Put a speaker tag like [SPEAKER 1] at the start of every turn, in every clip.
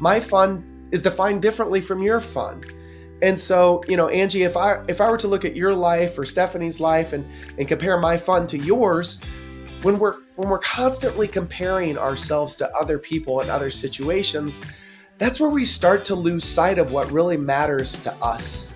[SPEAKER 1] my fun is defined differently from your fun. And so, you know, Angie, if I if I were to look at your life or Stephanie's life and and compare my fun to yours, when we're when we're constantly comparing ourselves to other people and other situations, that's where we start to lose sight of what really matters to us.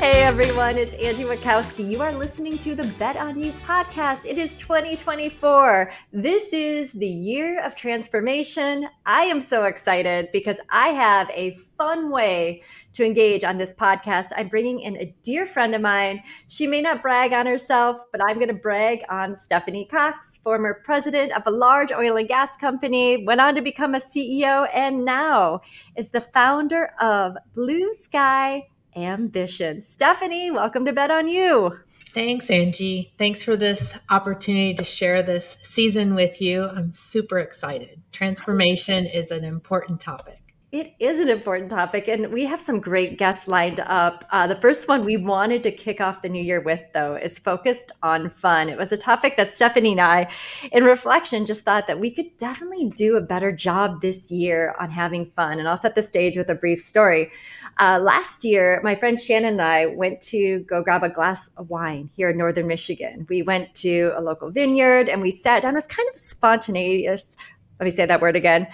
[SPEAKER 2] Hey everyone, it's Angie Witkowski. You are listening to the Bet on You podcast. It is 2024. This is the year of transformation. I am so excited because I have a fun way to engage on this podcast. I'm bringing in a dear friend of mine. She may not brag on herself, but I'm going to brag on Stephanie Cox, former president of a large oil and gas company, went on to become a CEO, and now is the founder of Blue Sky ambition. Stephanie, welcome to Bet on You.
[SPEAKER 3] Thanks, Angie. Thanks for this opportunity to share this season with you. I'm super excited. Transformation is an important topic.
[SPEAKER 2] It is an important topic, and we have some great guests lined up. Uh, the first one we wanted to kick off the new year with, though, is focused on fun. It was a topic that Stephanie and I, in reflection, just thought that we could definitely do a better job this year on having fun. And I'll set the stage with a brief story. Uh, last year, my friend Shannon and I went to go grab a glass of wine here in Northern Michigan. We went to a local vineyard and we sat down. It was kind of spontaneous. Let me say that word again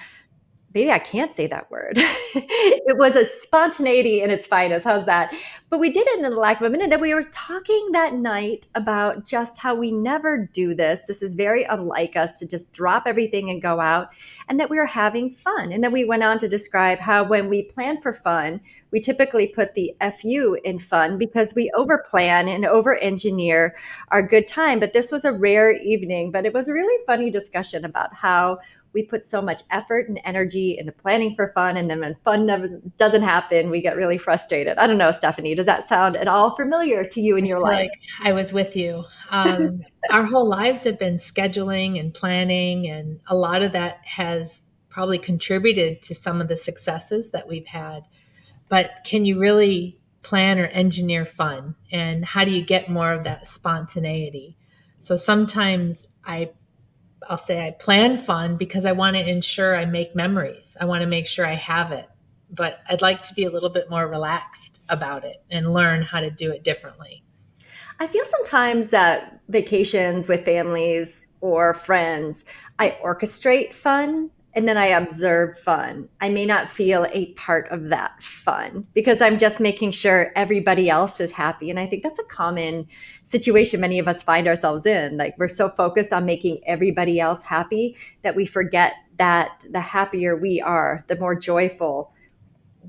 [SPEAKER 2] maybe I can't say that word. it was a spontaneity in its finest. How's that? But we did it in the lack of a minute. That we were talking that night about just how we never do this. This is very unlike us to just drop everything and go out, and that we were having fun. And then we went on to describe how when we plan for fun, we typically put the FU in fun because we overplan and over engineer our good time. But this was a rare evening, but it was a really funny discussion about how we put so much effort and energy into planning for fun and then when fun never doesn't happen we get really frustrated i don't know stephanie does that sound at all familiar to you in your life?
[SPEAKER 3] Like i was with you. Um, our whole lives have been scheduling and planning and a lot of that has probably contributed to some of the successes that we've had. But can you really plan or engineer fun? And how do you get more of that spontaneity? So sometimes i I'll say I plan fun because I want to ensure I make memories. I want to make sure I have it. But I'd like to be a little bit more relaxed about it and learn how to do it differently.
[SPEAKER 2] I feel sometimes that vacations with families or friends, I orchestrate fun and then I observe fun. I may not feel a part of that fun because I'm just making sure everybody else is happy. And I think that's a common situation many of us find ourselves in. Like we're so focused on making everybody else happy that we forget that the happier we are, the more joyful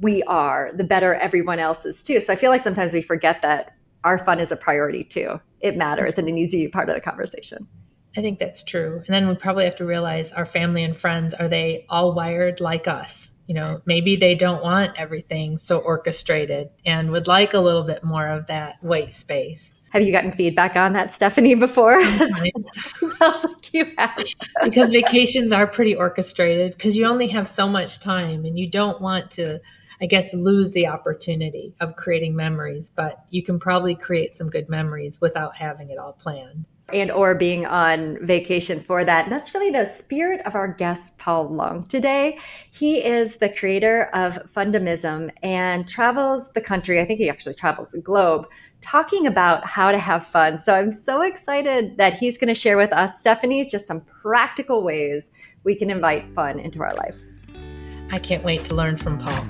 [SPEAKER 2] we are, the better everyone else is too. So I feel like sometimes we forget that our fun is a priority too. It matters and it needs to be part of the conversation.
[SPEAKER 3] I think that's true. And then we probably have to realize our family and friends are they all wired like us? You know, maybe they don't want everything so orchestrated and would like a little bit more of that white space.
[SPEAKER 2] Have you gotten feedback on that, Stephanie, before? Sounds
[SPEAKER 3] like you have. because vacations are pretty orchestrated because you only have so much time and you don't want to, I guess, lose the opportunity of creating memories, but you can probably create some good memories without having it all planned
[SPEAKER 2] and or being on vacation for that. That's really the spirit of our guest Paul Long today. He is the creator of Fundamism and travels the country. I think he actually travels the globe talking about how to have fun. So I'm so excited that he's going to share with us Stephanie just some practical ways we can invite fun into our life.
[SPEAKER 3] I can't wait to learn from Paul.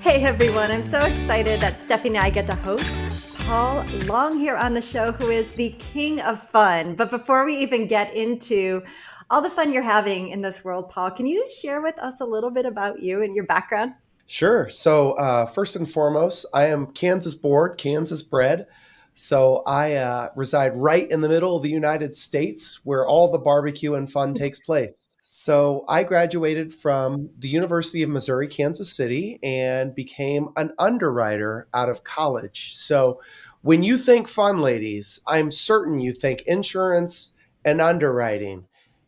[SPEAKER 2] Hey everyone, I'm so excited that Stephanie and I get to host Paul Long here on the show, who is the king of fun. But before we even get into all the fun you're having in this world, Paul, can you share with us a little bit about you and your background?
[SPEAKER 1] Sure. So, uh, first and foremost, I am Kansas born, Kansas bred. So I uh, reside right in the middle of the United States where all the barbecue and fun takes place. So I graduated from the University of Missouri, Kansas City, and became an underwriter out of college. So when you think fun, ladies, I'm certain you think insurance and underwriting.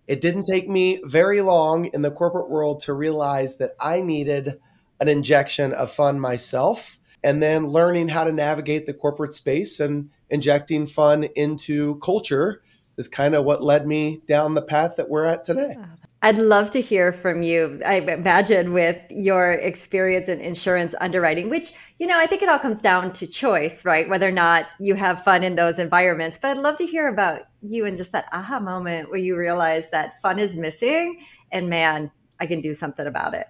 [SPEAKER 1] It didn't take me very long in the corporate world to realize that I needed an injection of fun myself and then learning how to navigate the corporate space and injecting fun into culture is kind of what led me down the path that we're at today.
[SPEAKER 2] I'd love to hear from you. I imagine with your experience in insurance underwriting, which, you know, I think it all comes down to choice, right? Whether or not you have fun in those environments. But I'd love to hear about you and just that aha moment where you realize that fun is missing and man, I can do something about it.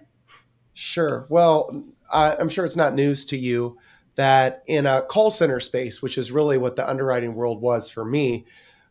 [SPEAKER 1] Sure. Well, I'm sure it's not news to you that in a call center space, which is really what the underwriting world was for me,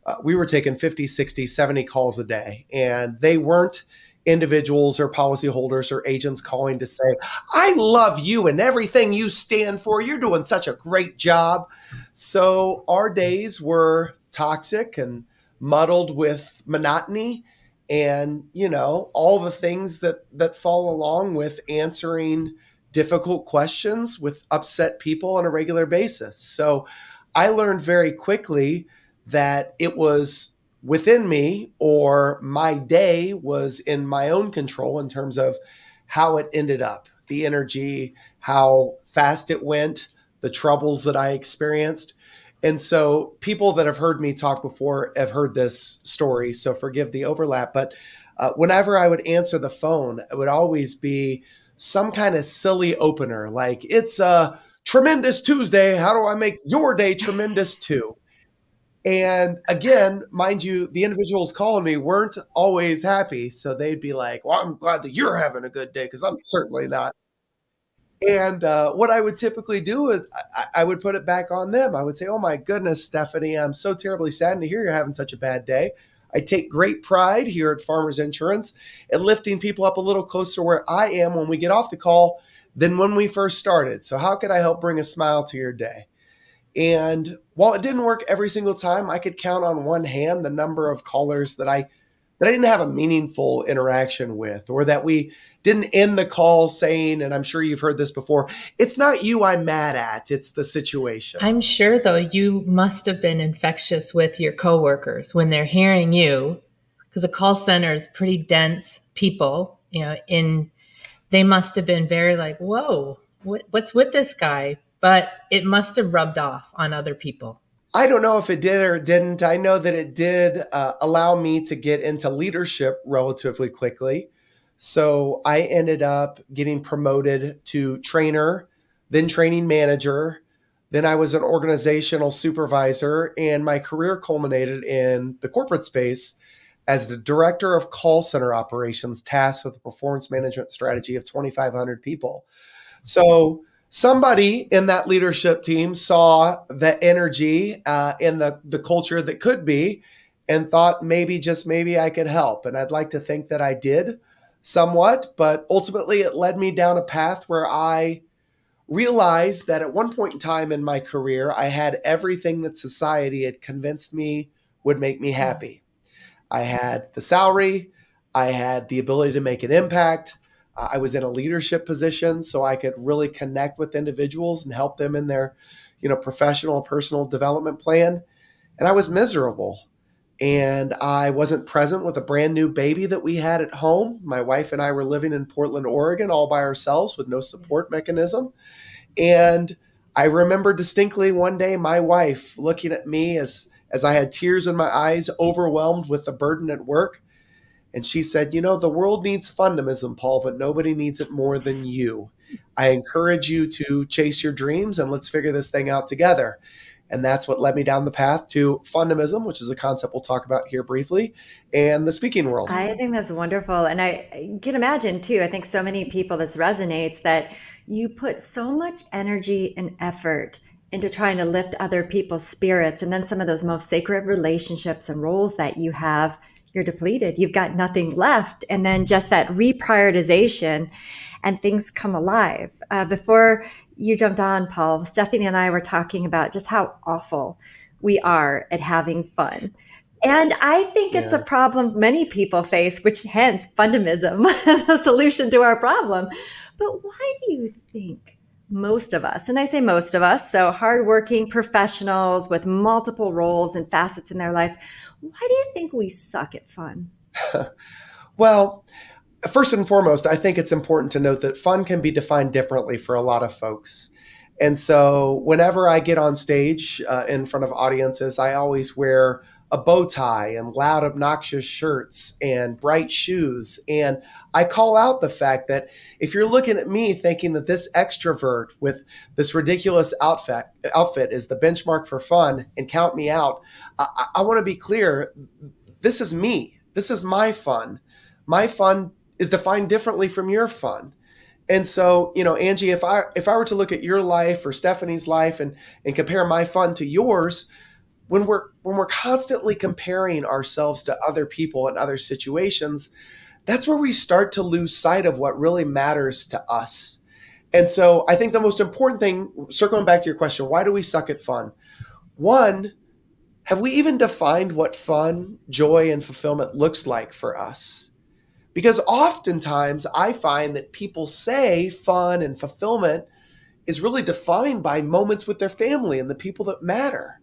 [SPEAKER 1] uh, we were taking 50, 60, 70 calls a day. And they weren't individuals or policyholders or agents calling to say, I love you and everything you stand for. You're doing such a great job. So our days were toxic and muddled with monotony and you know all the things that that fall along with answering difficult questions with upset people on a regular basis so i learned very quickly that it was within me or my day was in my own control in terms of how it ended up, the energy, how fast it went, the troubles that I experienced. And so, people that have heard me talk before have heard this story. So, forgive the overlap. But uh, whenever I would answer the phone, it would always be some kind of silly opener like, it's a tremendous Tuesday. How do I make your day tremendous too? And again, mind you, the individuals calling me weren't always happy. So they'd be like, Well, I'm glad that you're having a good day because I'm certainly not. And uh, what I would typically do is I, I, would put it back on them. I would say, Oh my goodness, Stephanie, I'm so terribly saddened to hear you're having such a bad day. I take great pride here at Farmers Insurance in lifting people up a little closer where I am when we get off the call than when we first started. So, how could I help bring a smile to your day? And while it didn't work every single time, I could count on one hand the number of callers that I that I didn't have a meaningful interaction with, or that we didn't end the call saying, and I'm sure you've heard this before, it's not you I'm mad at, it's the situation.
[SPEAKER 3] I'm sure though you must have been infectious with your coworkers when they're hearing you, because a call center is pretty dense people, you know, in they must have been very like, whoa, what, what's with this guy? but it must have rubbed off on other people.
[SPEAKER 1] I don't know if it did or didn't. I know that it did uh, allow me to get into leadership relatively quickly. So I ended up getting promoted to trainer, then training manager. Then I was an organizational supervisor, and my career culminated in the corporate space as the director of call center operations, tasked with the performance management strategy of 2,500 people. So somebody in that leadership team saw the energy uh, in the, the culture that could be and thought maybe just maybe i could help. And i'd like to think that i did somewhat but ultimately it led me down a path where i realized that at one point in time in my career i had everything that society had convinced me would make me happy. I had the salary i had the ability to make an impact I was in a leadership position, so I could really connect with individuals and help them in their, you know, professional personal development plan. And I was miserable. And I wasn't present with a brand new baby that we had at home. My wife and I were living in Portland, Oregon, all by ourselves with no support mechanism. And I remember distinctly one day my wife looking at me as as I had tears in my eyes, overwhelmed with the burden at work, and she said, You know, the world needs fundamism, Paul, but nobody needs it more than you. I encourage you to chase your dreams and let's figure this thing out together. And that's what led me down the path to fundamism, which is a concept we'll talk about here briefly, and the speaking world.
[SPEAKER 2] I think that's wonderful. And I can imagine too, I think so many people this resonates that you put so much energy and effort into trying to lift other people's spirits. And then some of those most sacred relationships and roles that you have you're depleted you've got nothing left and then just that reprioritization and things come alive uh, before you jumped on paul stephanie and i were talking about just how awful we are at having fun and I think it's yeah. a problem many people face, which hence fundamism, the solution to our problem. But why do you think most of us, and I say most of us, so hardworking professionals with multiple roles and facets in their life, why do you think we suck at fun?
[SPEAKER 1] well, first and foremost, I think it's important to note that fun can be defined differently for a lot of folks. And so, whenever I get on stage uh, in front of audiences, I always wear a bow tie and loud, obnoxious shirts and bright shoes. And I call out the fact that if you're looking at me thinking that this extrovert with this ridiculous outfit outfit is the benchmark for fun and count me out, I, I want to be clear. This is me. This is my fun. My fun is defined differently from your fun. And so, you know, Angie, if I if I were to look at your life or Stephanie's life and and compare my fun to yours, when we're when we're constantly comparing ourselves to other people and other situations, that's where we start to lose sight of what really matters to us. And so I think the most important thing, circling back to your question, why do we suck at fun? One, have we even defined what fun, joy, and fulfillment looks like for us? Because oftentimes I find that people say fun and fulfillment is really defined by moments with their family and the people that matter.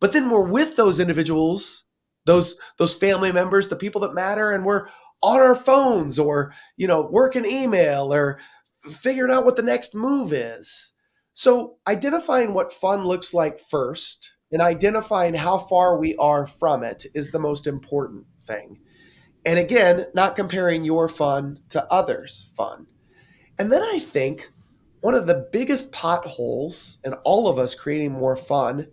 [SPEAKER 1] But then we're with those individuals, those those family members, the people that matter, and we're on our phones or you know working email or figuring out what the next move is. So identifying what fun looks like first and identifying how far we are from it is the most important thing. And again, not comparing your fun to others' fun. And then I think one of the biggest potholes in all of us creating more fun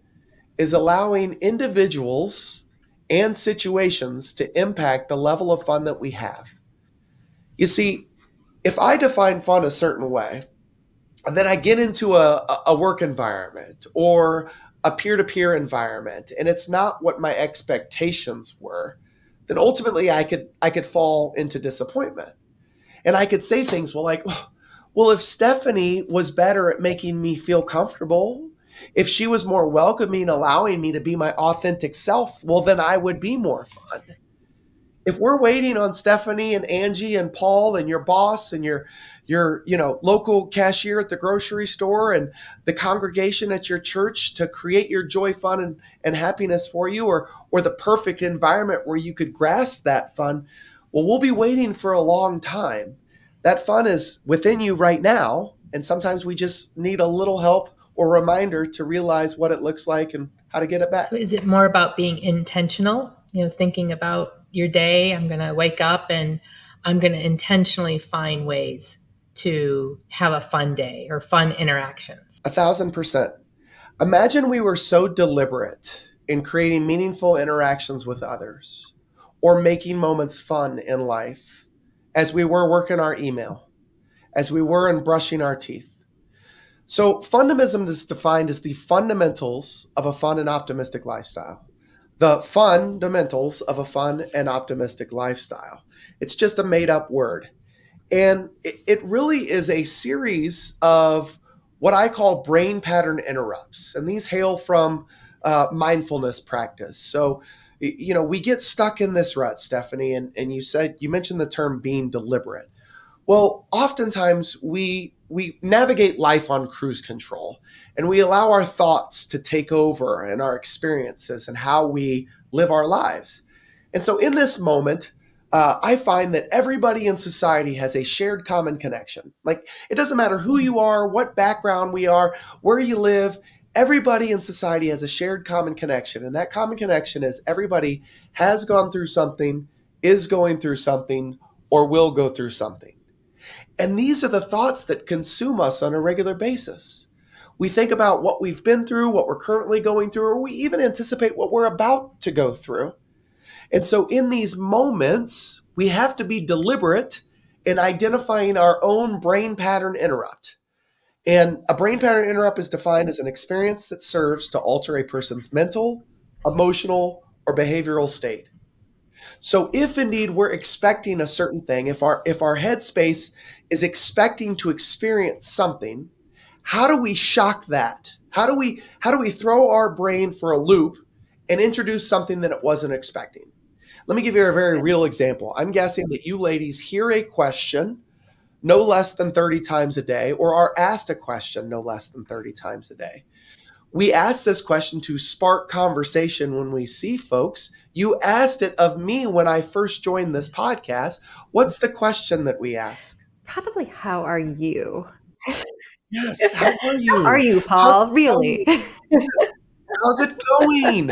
[SPEAKER 1] is allowing individuals and situations to impact the level of fun that we have. You see, if I define fun a certain way, and then I get into a, a work environment or a peer to peer environment, and it's not what my expectations were, then ultimately I could I could fall into disappointment, and I could say things well like, well, if Stephanie was better at making me feel comfortable, if she was more welcoming, allowing me to be my authentic self, well, then I would be more fun. If we're waiting on Stephanie and Angie and Paul and your boss and your your you know local cashier at the grocery store and the congregation at your church to create your joy, fun, and, and happiness for you, or or the perfect environment where you could grasp that fun, well, we'll be waiting for a long time. That fun is within you right now, and sometimes we just need a little help or reminder to realize what it looks like and how to get it back.
[SPEAKER 3] So is it more about being intentional? You know, thinking about your day. I'm going to wake up and I'm going to intentionally find ways to have a fun day or fun interactions.
[SPEAKER 1] A thousand percent. Imagine we were so deliberate in creating meaningful interactions with others or making moments fun in life as we were working our email, as we were in brushing our teeth so, fundamism is defined as the fundamentals of a fun and optimistic lifestyle. The fundamentals of a fun and optimistic lifestyle. It's just a made up word. And it, really is a series of what I call brain pattern interrupts. And these hail from uh, mindfulness practice. So, you know, we get stuck in this rut, Stephanie, and, and you said, you mentioned the term being deliberate. Well, oftentimes we we navigate life on cruise control and we allow our thoughts to take over and our experiences and how we live our lives. And so in this moment, uh, I find that everybody in society has a shared common connection. Like it doesn't matter who you are, what background we are, where you live, everybody in society has a shared common connection. And that common connection is everybody has gone through something, is going through something, or will go through something. And these are the thoughts that consume us on a regular basis. We think about what we've been through, what we're currently going through, or we even anticipate what we're about to go through. And so, in these moments, we have to be deliberate in identifying our own brain pattern interrupt. And a brain pattern interrupt is defined as an experience that serves to alter a person's mental, emotional, or behavioral state. So if indeed we're expecting a certain thing, if our if our headspace is expecting to experience something, how do we shock that? How do we how do we throw our brain for a loop and introduce something that it wasn't expecting? Let me give you a very real example. I'm guessing that you ladies hear a question no less than 30 times a day or are asked a question no less than 30 times a day we ask this question to spark conversation when we see folks. You asked it of me when I first joined this podcast. What's the question that we ask?
[SPEAKER 2] Probably, how are you?
[SPEAKER 1] Yes. How are you?
[SPEAKER 2] How are you, Paul? How's really?
[SPEAKER 1] How's it going?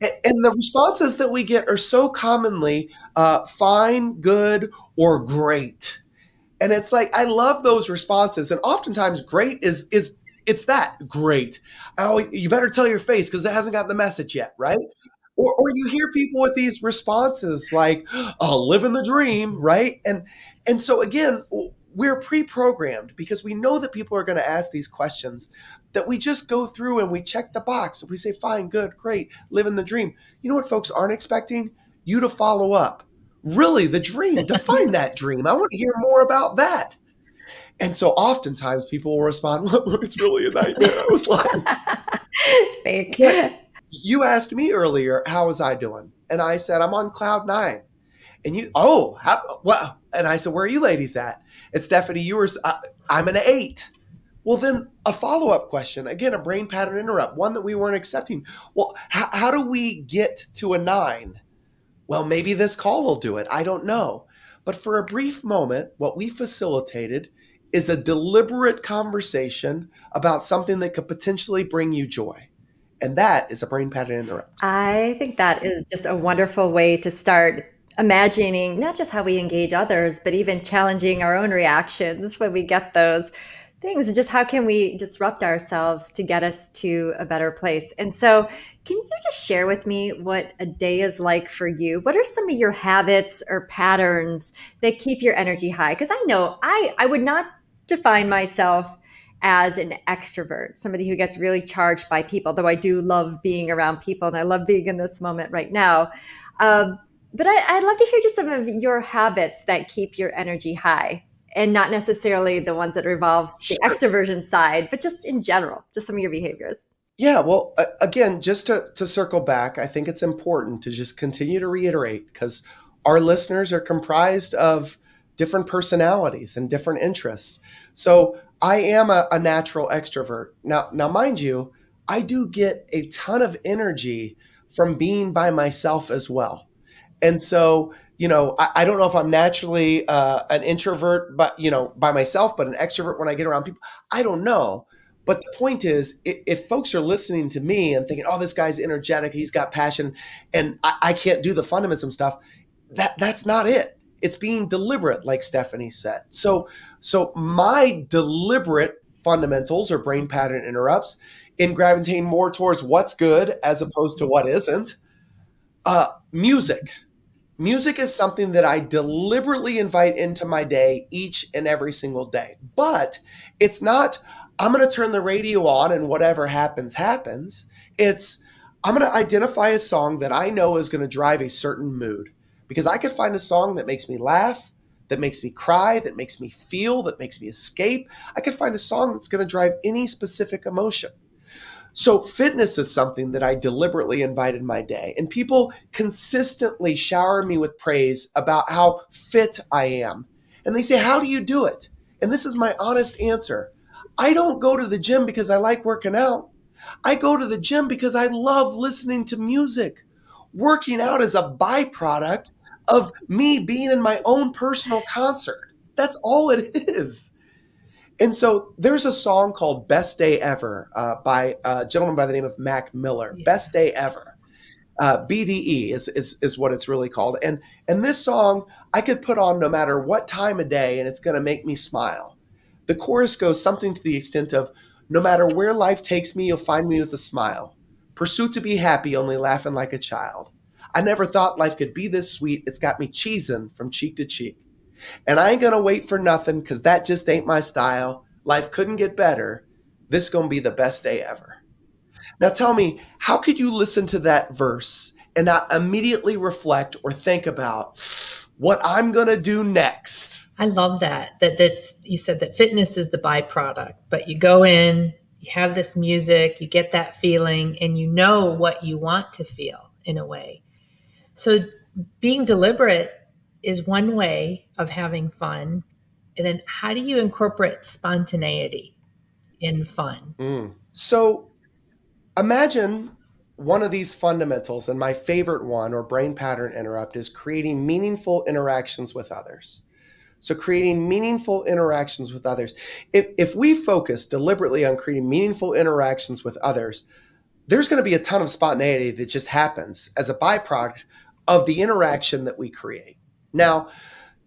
[SPEAKER 1] and the responses that we get are so commonly uh, fine, good, or great. And it's like I love those responses. And oftentimes, great is is it's that great. Oh, you better tell your face because it hasn't got the message yet, right? Or, or you hear people with these responses like, "Oh, living the dream," right? And and so again, we're pre-programmed because we know that people are going to ask these questions that we just go through and we check the box. And we say fine good great living the dream. You know what folks aren't expecting? You to follow up. Really the dream. Define that dream. I want to hear more about that. And so oftentimes people will respond well, it's really a nightmare. I was like
[SPEAKER 2] fake.
[SPEAKER 1] You You asked me earlier how was i doing? And i said i'm on cloud nine. And you oh how, well and i said where are you ladies at? And Stephanie, you were, uh, I'm an eight. Well, then a follow up question again, a brain pattern interrupt, one that we weren't accepting. Well, how, how do we get to a nine? Well, maybe this call will do it. I don't know. But for a brief moment, what we facilitated is a deliberate conversation about something that could potentially bring you joy. And that is a brain pattern interrupt.
[SPEAKER 2] I think that is just a wonderful way to start imagining not just how we engage others, but even challenging our own reactions when we get those things. Just how can we disrupt ourselves to get us to a better place? And so, can you just share with me what a day is like for you? What are some of your habits or patterns that keep your energy high? Because I know I I would not define myself as an extrovert, somebody who gets really charged by people, though I do love being around people and I love being in this moment right now. Um, but I, would love to hear just some of your habits that keep your energy high and not necessarily the ones that revolve the sure. extroversion side, but just in general, just some of your behaviors.
[SPEAKER 1] Yeah, well, again, just to, to circle back, I think it's important to just continue to reiterate because our listeners are comprised of different personalities and different interests. So I am a, a natural extrovert. Now, now, mind you, I do get a ton of energy from being by myself as well. And so, you know, I, I don't know if I'm naturally uh, an introvert, but you know, by myself, but an extrovert when I get around people. I don't know. But the point is, if, if folks are listening to me and thinking, "Oh, this guy's energetic, he's got passion," and I, I can't do the fundamism stuff, that that's not it. It's being deliberate, like Stephanie said. So, so my deliberate fundamentals or brain pattern interrupts in gravitating more towards what's good as opposed to what isn't. Uh, music music is something that I deliberately invite into my day each and every single day. But it's not, I'm going to turn the radio on and whatever happens, happens. It's, I'm going to identify a song that I know is going to drive a certain mood because I could find a song that makes me laugh, that makes me cry, that makes me feel, that makes me escape. I could find a song that's going to drive any specific emotion. So, fitness is something that I deliberately invite in my day. And people consistently shower me with praise about how fit I am. And they say, How do you do it? And this is my honest answer I don't go to the gym because I like working out. I go to the gym because I love listening to music. Working out is a byproduct of me being in my own personal concert. That's all it is. And so there's a song called Best Day Ever uh, by a gentleman by the name of Mac Miller. Yeah. Best Day Ever. Uh, BDE is, is, is what it's really called. And, and this song I could put on no matter what time of day and it's going to make me smile. The chorus goes something to the extent of No matter where life takes me, you'll find me with a smile. Pursuit to be happy, only laughing like a child. I never thought life could be this sweet. It's got me cheesing from cheek to cheek. And I ain't gonna wait for nothing because that just ain't my style. Life couldn't get better. This gonna be the best day ever. Now tell me, how could you listen to that verse and not immediately reflect or think about what I'm gonna do next?
[SPEAKER 3] I love that. That that's you said that fitness is the byproduct, but you go in, you have this music, you get that feeling, and you know what you want to feel in a way. So being deliberate is one way of having fun. And then how do you incorporate spontaneity in fun?
[SPEAKER 1] Mm. So imagine one of these fundamentals, and my favorite one or brain pattern interrupt is creating meaningful interactions with others. So creating meaningful interactions with others. If, if we focus deliberately on creating meaningful interactions with others, there's going to be a ton of spontaneity that just happens as a byproduct of the interaction that we create. Now,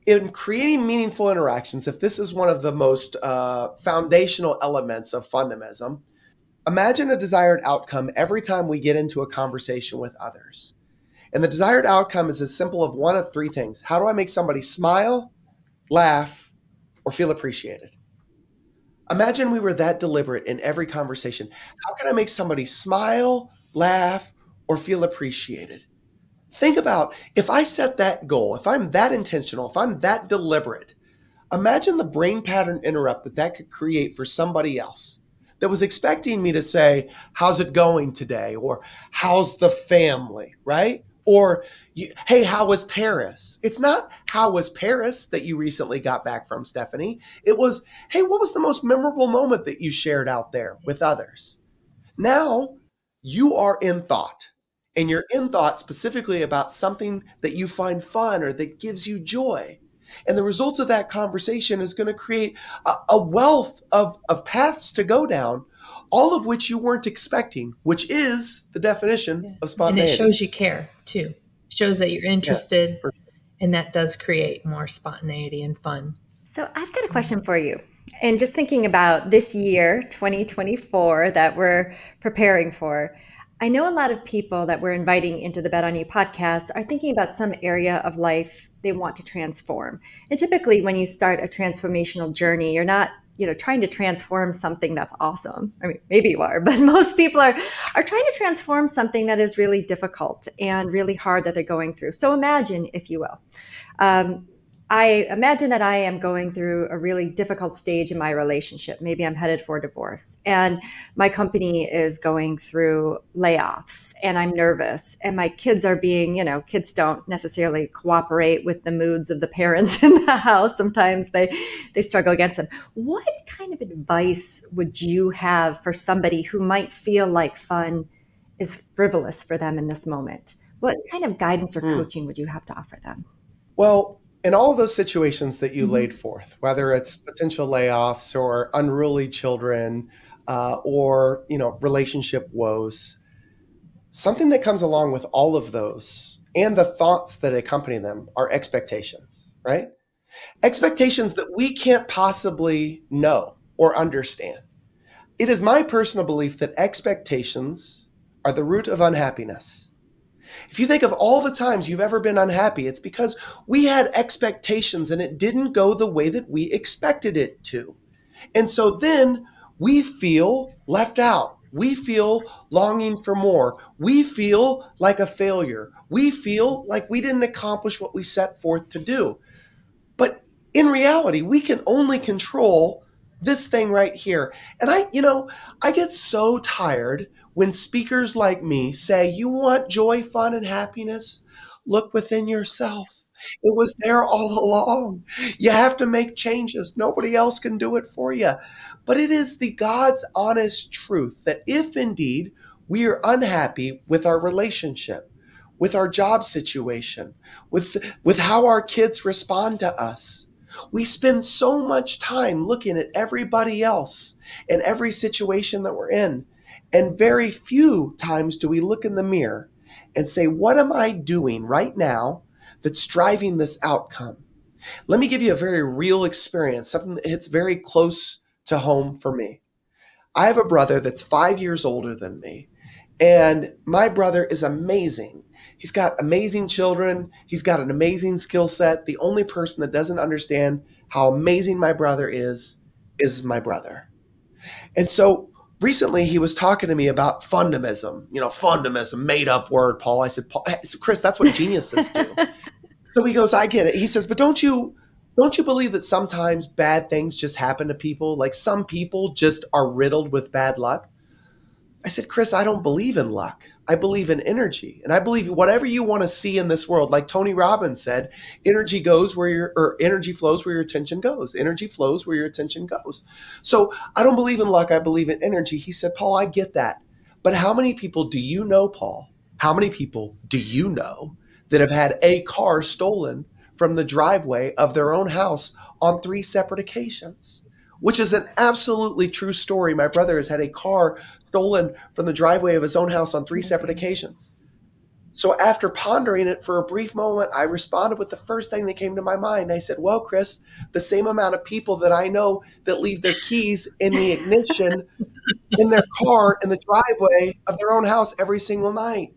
[SPEAKER 1] in creating meaningful interactions, if this is one of the most uh, foundational elements of fundamism, imagine a desired outcome every time we get into a conversation with others. And the desired outcome is as simple of one of three things. How do I make somebody smile, laugh, or feel appreciated. Imagine we were that deliberate in every conversation. How can I make somebody smile, laugh, or feel appreciated? Think about if I set that goal, if I'm that intentional, if I'm that deliberate, imagine the brain pattern interrupt that that could create for somebody else that was expecting me to say, How's it going today? or How's the family, right? Or, hey, how was Paris? It's not how was Paris that you recently got back from, Stephanie. It was, hey, what was the most memorable moment that you shared out there with others? Now you are in thought, and you're in thought specifically about something that you find fun or that gives you joy. And the result of that conversation is going to create a, a wealth of, of paths to go down all of which you weren't expecting, which is the definition yeah. of spontaneity.
[SPEAKER 3] And it shows you care too. Shows that you're interested, yes, and that does create more spontaneity and fun.
[SPEAKER 2] So I've got a question for you. And just thinking about this year, 2024, that we're preparing for, I know a lot of people that we're inviting into the Bet on You podcast are thinking about some area of life they want to transform. And typically, when you start a transformational journey, you're not you know trying to transform something that's awesome i mean maybe you are but most people are are trying to transform something that is really difficult and really hard that they're going through so imagine if you will um, I imagine that I am going through a really difficult stage in my relationship. Maybe I'm headed for divorce, and my company is going through layoffs, and I'm nervous, and my kids are being, you know, kids don't necessarily cooperate with the moods of the parents in the house. Sometimes they they struggle against them. What kind of advice would you have for somebody who might feel like fun is frivolous for them in this moment? What kind of guidance or hmm. coaching would you have to offer them?
[SPEAKER 1] Well, in all of those situations that you mm-hmm. laid forth, whether it's potential layoffs or unruly children uh, or you know relationship woes, something that comes along with all of those and the thoughts that accompany them are expectations, right? Expectations that we can't possibly know or understand. It is my personal belief that expectations are the root of unhappiness if you think of all the times you've ever been unhappy, it's because we had expectations and it didn't go the way that we expected it to. And so then we feel left out. We feel longing for more. We feel like a failure. We feel like we didn't accomplish what we set forth to do. But in reality, we can only control this thing right here. And I, you know, I get so tired when speakers like me say, You want joy, fun, and happiness? Look within yourself. It was there all along. You have to make changes. Nobody else can do it for you. But it is the God's honest truth that if indeed we are unhappy with our relationship, with our job situation, with, with how our kids respond to us, we spend so much time looking at everybody else and every situation that we're in and very few times do we look in the mirror and say, What am I doing right now that's driving this outcome? Let me give you a very real experience, something that hits very close to home for me. I have a brother that's five years older than me, and my brother is amazing. He's got amazing children, he's got an amazing skill set. The only person that doesn't understand how amazing my brother is is my brother. And so recently he was talking to me about fundamism, you know, fundamism, made up word, Paul. I said, Paul, Chris, that's what geniuses do. so he goes, I get it. He says, but don't you don't you believe that sometimes bad things just happen to people? Like some people just are riddled with bad luck? I said, Chris, I don't believe in luck. I believe in energy. And I believe whatever you want to see in this world, like Tony Robbins said, energy goes where your or energy flows where your attention goes. Energy flows where your attention goes. So I don't believe in luck, I believe in energy. He said, Paul, I get that. But how many people do you know, Paul? How many people do you know that have had a car stolen from the driveway of their own house on three separate occasions, which is an absolutely true story. My brother has had a car stolen from the driveway of his own house on three separate occasions. So after pondering it for a brief moment, I responded with the first thing that came to my mind. I said, Well, Chris, the same amount of people that I know that leave their keys in the ignition in their car in the driveway of their own house every single night.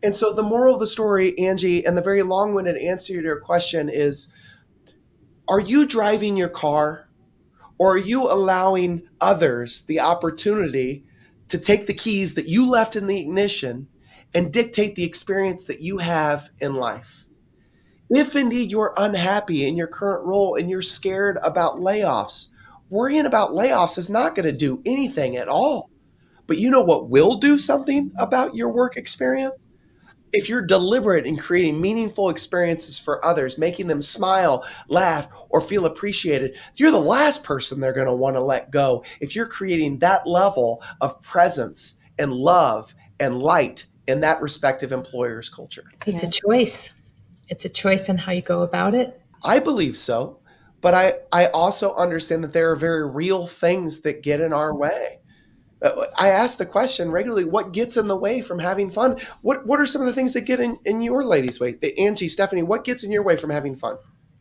[SPEAKER 1] And so the moral of the story, Angie, and the very long winded answer to your question is Are you driving your car or are you allowing others the opportunity to take the keys that you left in the ignition? and dictate the experience that you have in life. If indeed you're unhappy in your current role and you're scared about layoffs, worrying about layoffs is not going to do anything at all. But you know what will do something about your work experience? If you're deliberate in creating meaningful experiences for others, making them smile, laugh, or feel appreciated, you're the last person they're going to want to let go if you're creating that level of presence and love and light in that respective employer's culture.
[SPEAKER 3] It's a choice. It's a choice in how you go about it.
[SPEAKER 1] I believe so. But I, I also understand that there are very real things that get in our way. I ask the question regularly what gets in the way from having fun? What, what are some of the things that get in, in your ladies' way? Angie, Stephanie, what gets in your way from having fun?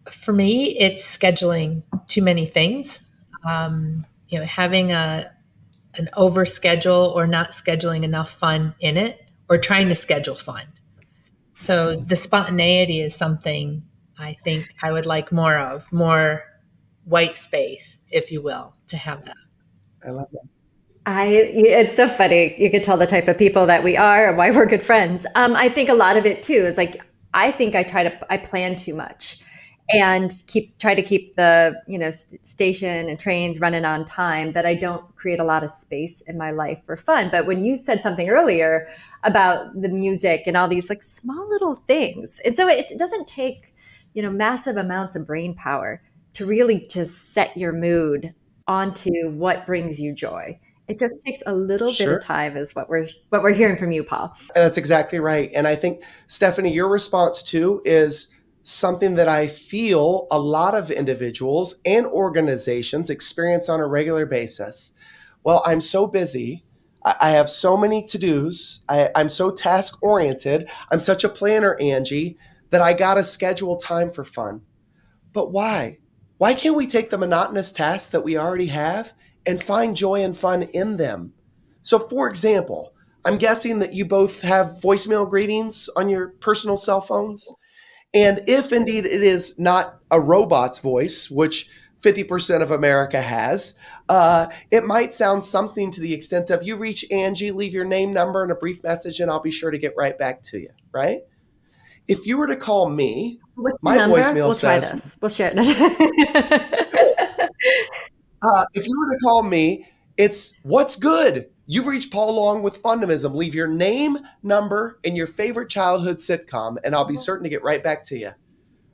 [SPEAKER 3] For me, it's scheduling too many things. Um, you know, having a an over schedule or not scheduling enough fun in it or trying to schedule fun. So the spontaneity is something I think I would like more of, more white space, if you will, to have that.
[SPEAKER 1] I love that.
[SPEAKER 2] I it's so funny. You could tell the type of people that we are and why we're good friends. Um, I think a lot of it too is like I think I try to I plan too much and keep try to keep the you know st- station and trains running on time that i don't create a lot of space in my life for fun but when you said something earlier about the music and all these like small little things and so it, it doesn't take you know massive amounts of brain power to really to set your mood onto what brings you joy it just takes a little sure. bit of time is what we're what we're hearing from you paul
[SPEAKER 1] that's exactly right and i think stephanie your response too is something that I feel a lot of individuals and organizations experience on a regular basis. Well, I'm so busy. I have so many to dos. I'm so task oriented. I'm such a planner, Angie, that I got to schedule time for fun. But why? Why can't we take the monotonous tasks that we already have and find joy and fun in them? So, for example, I'm guessing that you both have voicemail greetings on your personal cell phones. And if indeed it is not a robot's voice, which 50% of America has, uh, it might sound something to the extent of you reach Angie, leave your name, number, and a brief message, and I'll be sure to get right back to you, right? If you were to call me,
[SPEAKER 2] What's my voicemail we'll says, try this. We'll share it.
[SPEAKER 1] uh, if you were to call me, it's what's good. You've reached Paul Long with Fundamism. Leave your name, number, and your favorite childhood sitcom, and I'll be uh-huh. certain to get right back to you.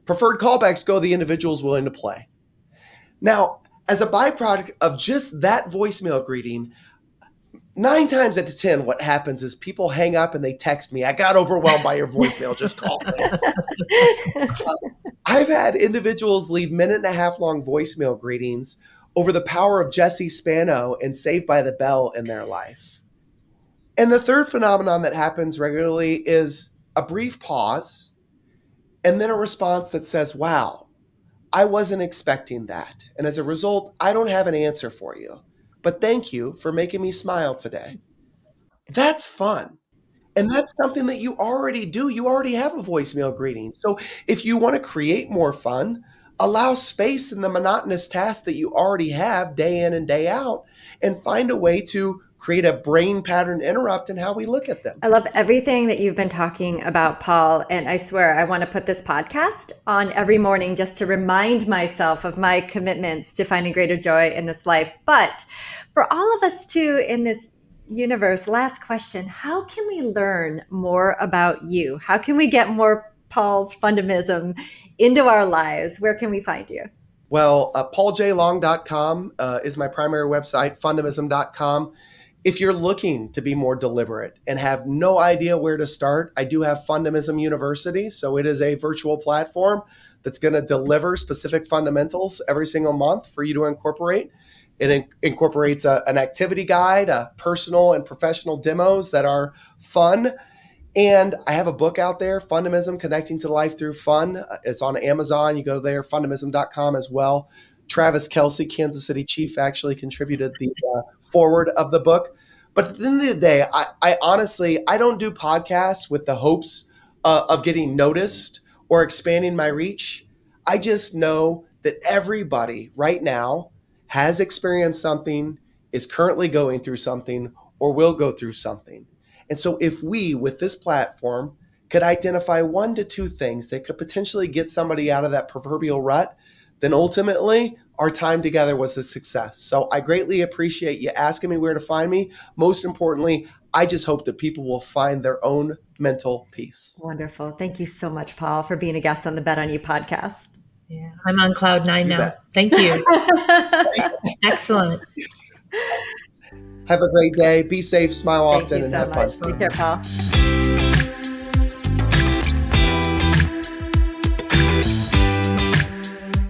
[SPEAKER 1] Preferred callbacks go the individuals willing to play. Now, as a byproduct of just that voicemail greeting, nine times out of 10, what happens is people hang up and they text me, I got overwhelmed by your voicemail, just call me. I've had individuals leave minute and a half long voicemail greetings over the power of Jesse Spano and Saved by the Bell in their life. And the third phenomenon that happens regularly is a brief pause and then a response that says, Wow, I wasn't expecting that. And as a result, I don't have an answer for you. But thank you for making me smile today. That's fun. And that's something that you already do. You already have a voicemail greeting. So if you want to create more fun, allow space in the monotonous tasks that you already have day in and day out and find a way to create a brain pattern interrupt in how we look at them.
[SPEAKER 2] I love everything that you've been talking about, Paul. And I swear I want to put this podcast on every morning just to remind myself of my commitments to finding greater joy in this life. But for all of us too in this universe, last question How can we learn more about you? How can we get more Paul's fundamism into our lives, where can we find you?
[SPEAKER 1] Well, uh, pauljlong.com uh, is my primary website, fundamism.com. If you're looking to be more deliberate and have no idea where to start, I do have Fundamism University. So it is a virtual platform that's going to deliver specific fundamentals every single month for you to incorporate. It in- incorporates a, an activity guide, a personal and professional demos that are fun. And I have a book out there, Fundamism Connecting to Life Through Fun. It's on Amazon. You go there, fundamism.com as well. Travis Kelce, Kansas City Chief, actually contributed the uh, forward of the book. But at the end of the day, I, I honestly I don't do podcasts with the hopes uh, of getting noticed or expanding my reach. I just know that everybody right now has experienced something, is currently going through something, or will go through something. And so, if we, with this platform, could identify one to two things that could potentially get somebody out of that proverbial rut, then ultimately our time together was a success. So, I greatly appreciate you asking me where to find me. Most importantly, I just hope that people will find their own mental peace.
[SPEAKER 2] Wonderful. Thank you so much, Paul, for being a guest on the Bet on You podcast.
[SPEAKER 3] Yeah, I'm on cloud nine you now. Bet. Thank you. Excellent.
[SPEAKER 1] Have a great day. Be safe, smile Thank often, and so have much.
[SPEAKER 2] fun. Take care, Paul.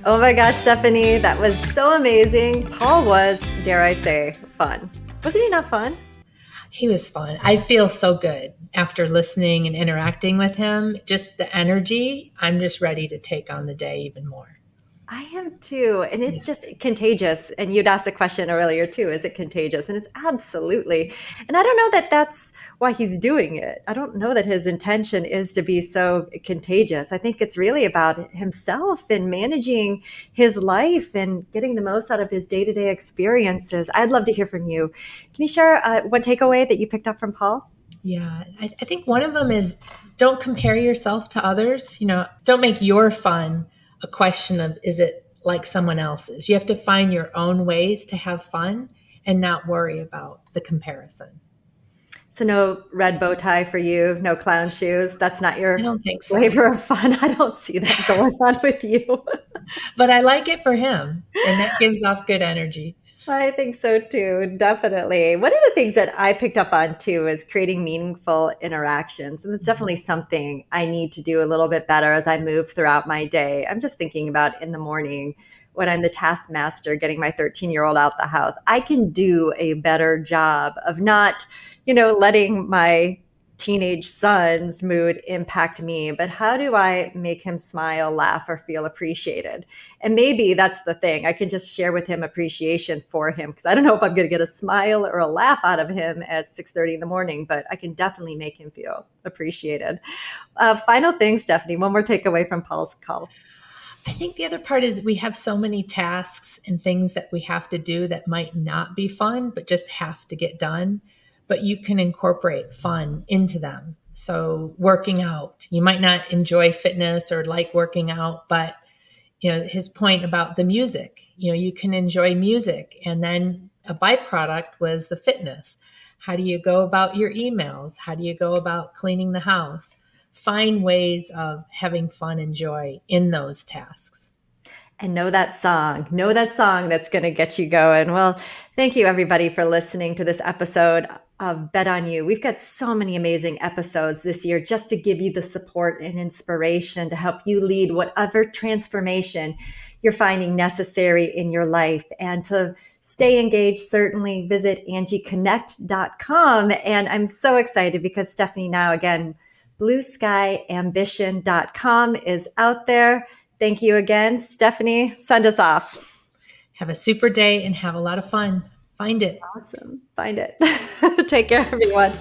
[SPEAKER 2] Oh my gosh, Stephanie, that was so amazing. Paul was, dare I say, fun. Wasn't he not fun?
[SPEAKER 3] He was fun. I feel so good after listening and interacting with him. Just the energy, I'm just ready to take on the day even more.
[SPEAKER 2] I am too. And it's just contagious. And you'd asked a question earlier too is it contagious? And it's absolutely. And I don't know that that's why he's doing it. I don't know that his intention is to be so contagious. I think it's really about himself and managing his life and getting the most out of his day to day experiences. I'd love to hear from you. Can you share uh, one takeaway that you picked up from Paul?
[SPEAKER 3] Yeah, I, I think one of them is don't compare yourself to others. You know, don't make your fun a question of is it like someone else's? You have to find your own ways to have fun and not worry about the comparison.
[SPEAKER 2] So no red bow tie for you, no clown shoes. That's not your
[SPEAKER 3] I don't think so.
[SPEAKER 2] flavor of fun. I don't see that going on with you.
[SPEAKER 3] but I like it for him, and that gives off good energy.
[SPEAKER 2] I think so too, definitely. One of the things that I picked up on too is creating meaningful interactions. And it's mm-hmm. definitely something I need to do a little bit better as I move throughout my day. I'm just thinking about in the morning when I'm the taskmaster getting my 13 year old out the house. I can do a better job of not, you know, letting my teenage son's mood impact me, but how do I make him smile, laugh, or feel appreciated? And maybe that's the thing. I can just share with him appreciation for him because I don't know if I'm going to get a smile or a laugh out of him at 6:30 in the morning, but I can definitely make him feel appreciated. Uh, final thing, Stephanie. One more takeaway from Paul's call.
[SPEAKER 3] I think the other part is we have so many tasks and things that we have to do that might not be fun, but just have to get done but you can incorporate fun into them. So working out, you might not enjoy fitness or like working out, but you know, his point about the music, you know, you can enjoy music and then a byproduct was the fitness. How do you go about your emails? How do you go about cleaning the house? Find ways of having fun and joy in those tasks
[SPEAKER 2] and know that song, know that song that's going to get you going. Well, thank you everybody for listening to this episode of Bet on You. We've got so many amazing episodes this year just to give you the support and inspiration to help you lead whatever transformation you're finding necessary in your life. And to stay engaged, certainly visit angieconnect.com. And I'm so excited because Stephanie now again, blueskyambition.com is out there. Thank you again. Stephanie, send us off.
[SPEAKER 3] Have a super day and have a lot of fun. Find it.
[SPEAKER 2] Awesome. Find it. Take care, everyone.